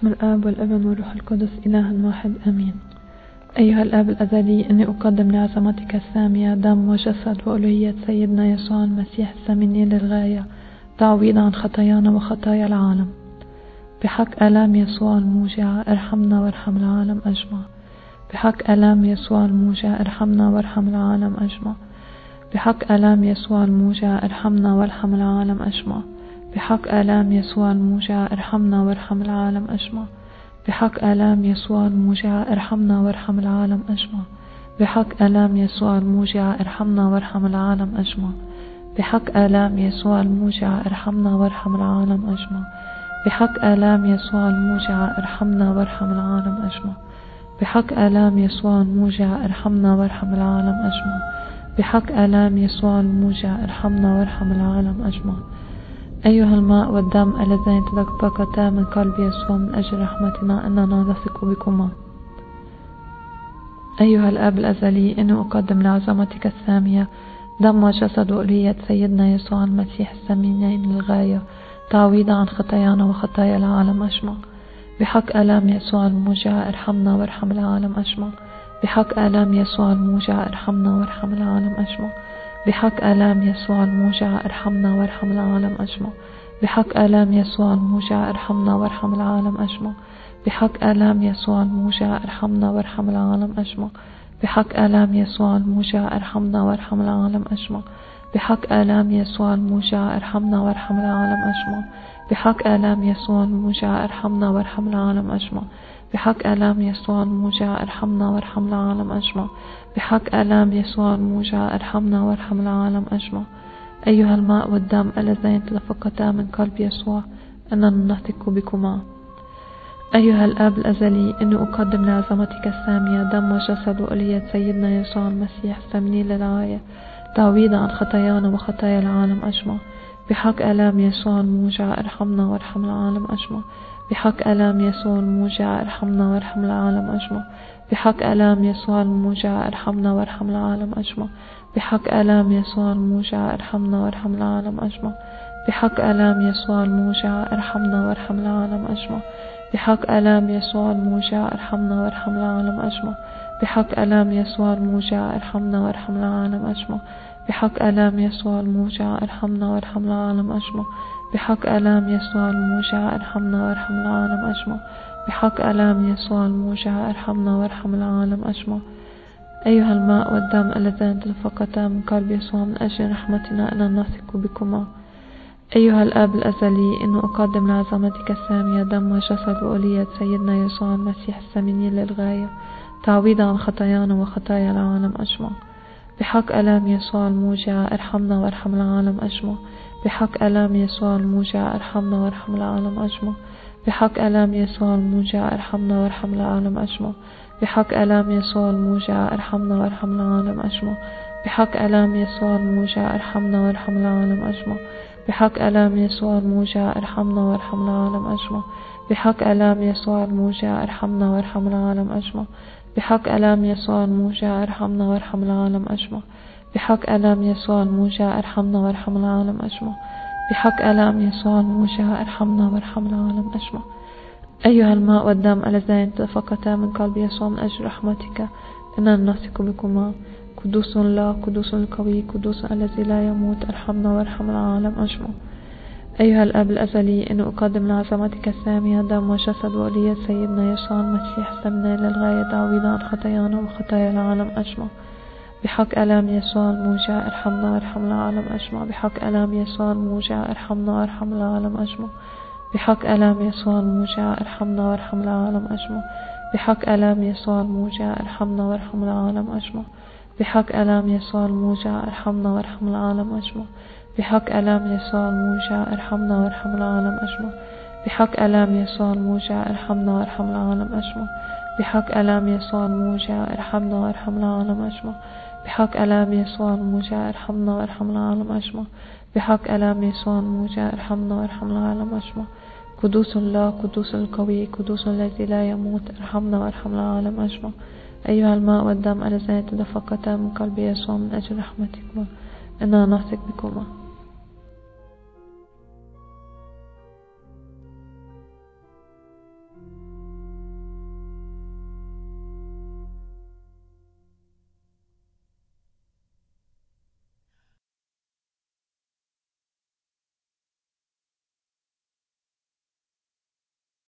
بسم الآب والابن والروح القدس إله واحد آمين. أيها الآب الأزلي إني أقدم لعظمتك السامية دم وجسد وألوهية سيدنا يسوع المسيح الثمينين للغاية تعويضا عن خطايانا وخطايا العالم. بحق آلام يسوع الموجعة ارحمنا وارحم العالم أجمع. بحق آلام يسوع الموجعة ارحمنا وارحم العالم أجمع. بحق آلام يسوع الموجعة ارحمنا وارحم العالم أجمع. بحق آلام يسوع الموجعة ارحمنا وارحم العالم أجمع. بحق آلام يسوع الموجعة ارحمنا وارحم العالم أجمع. بحق آلام يسوع الموجعة ارحمنا وارحم العالم أجمع. بحق آلام يسوع الموجعة ارحمنا وارحم العالم أجمع. بحق آلام يسوع الموجعة ارحمنا وارحم العالم أجمع. بحق آلام يسوع الموجعة ارحمنا وارحم العالم أجمع. بحق آلام يسوع الموجعة ارحمنا وارحم العالم أجمع. أيها الماء والدم اللذين تدفقتا من قلب يسوع من أجل رحمتنا أننا نثق بكما. أيها الأب الأزلي إني أقدم لعظمتك السامية. دم وجسد وألية سيدنا يسوع المسيح الثمينين للغاية. تعويضا عن خطايانا وخطايا العالم أجمع. بحق آلام يسوع الموجعة ارحمنا وارحم العالم أجمع. بحق آلام يسوع الموجعة ارحمنا وارحم العالم أجمع. بحق آلام يسوع الموجعة ارحمنا وارحم العالم أجمع. بحق آلام يسوع الموجعة ارحمنا وارحم العالم أجمع. بحق آلام يسوع الموجعة ارحمنا وارحم العالم أجمع. بحق آلام يسوع الموجعة ارحمنا وارحم العالم أجمع. بحق آلام يسوع الموجعة ارحمنا وارحم العالم أجمع. بحق آلام يسوع الموجعة ارحمنا وارحم العالم أجمع. بحق آلام يسوع الموجعة ارحمنا وارحم العالم أجمع. بحق آلام يسوع الموجعة ارحمنا وارحم العالم أجمع. أيها الماء والدم اللذين تدفقتا من قلب يسوع؟ أننا نثق بكما. أيها الآب الأزلي إني أقدم لعظمتك السامية دم وجسد وألية سيدنا يسوع المسيح الثمين للغاية. تعويضا عن خطايانا وخطايا العالم أجمع. بحق آلام يسوع الموجعة ارحمنا وارحم العالم أجمع. بحق آلام يسوع الموجعة ارحمنا وارحم العالم أجمع. بحق آلام يسوع الموجعة ارحمنا وارحم العالم أجمع. بحق آلام يسوع الموجعة ارحمنا وارحم العالم أجمع. بحق آلام يسوع الموجعة ارحمنا وارحم العالم أجمع. بحق آلام يسوع الموجعة ارحمنا وارحم العالم أجمع. بحق آلام يسوع الموجعة ارحمنا وارحم العالم أجمع. بحق آلام يسوع الموجعة ارحمنا وارحم العالم أجمع. بحق آلام يسوع الموجعة ارحمنا وارحم العالم أجمع. بحق آلام يسوع الموجعة ارحمنا وارحم العالم أجمع. أيها الماء والدم اللذان تدفقتا من قلب يسوع من أجل رحمتنا أننا نثق بكما. أيها الآب الأزلي إن أقدم لعظمتك السامية دم وجسد وألية سيدنا يسوع المسيح الثمينين للغاية تعويضا عن خطايانا وخطايا العالم أجمع. بحق ألام يسوع الموجعة ارحمنا وارحم العالم أجمع. بحق ألام يسوع الموجعة ارحمنا وارحم العالم أجمع. بحق ألام يسوع الموجعة ارحمنا وارحم العالم أجمع. بحق ألام يسوع الموجعة ارحمنا وارحم العالم أجمع. بحق ألام يسوع الموجعة ارحمنا وارحم العالم أجمع. بحق ألام يسوع الموجعة ارحمنا وارحم العالم أجمع. بحق ألام يسوع الموجعة ارحمنا وارحم العالم أجمع. بحق ألام يسوع الموجعة ارحمنا وارحم العالم أجمع. بحق ألام يسوع الموجعة ارحمنا وارحم العالم أجمع. بحق ألام يسوع الموجعة ارحمنا وارحم العالم أجمع. أيها الماء والدم اللذين تفقتا من قلب يسوع من أجل رحمتك. إننا نثق بكما قدوس لا قدوس القوي قدوس الذي لا يموت. ارحمنا وارحم العالم. أجمع أيها الأب الأزلي إن أقدم لعظمتك السامية دم وجسد وألية سيدنا يسوع المسيح. سمنا للغاية تعويضا عن خطايانا وخطايا العالم. أجمع بحق ألام يسوع الموجع ارحمنا وارحم العالم. أجمع بحق ألام يسوع الموجع ارحمنا وارحم العالم. أجمع بحق ألام يسوع الموجع ارحمنا وارحم العالم. أجمع بحق ألام يسوع الموجع ارحمنا وارحم العالم. أجمع بحق ألام يسوع الموجع أرحمنا وارحم العالم أجمع. بحق ألام يسوع الموجع أرحمنا وارحم العالم أجمع. بحق ألام يسوع الموجع أرحمنا وارحم العالم أجمع. بحق ألام يسوع الموجع أرحمنا وارحم العالم أجمع. بحق ألام يسوع الموجع أرحمنا وارحم العالم أجمع. بحق ألام يسوع الموجع أرحمنا وارحم العالم أجمع. قدوس الله قدوس القوي قدوس الذي لا يموت أرحمنا وارحم العالم أجمع. أيها الماء والدم اللذان تدفقتا من قلب يسوع من أجل رحمتكما. إننا نثق بكما.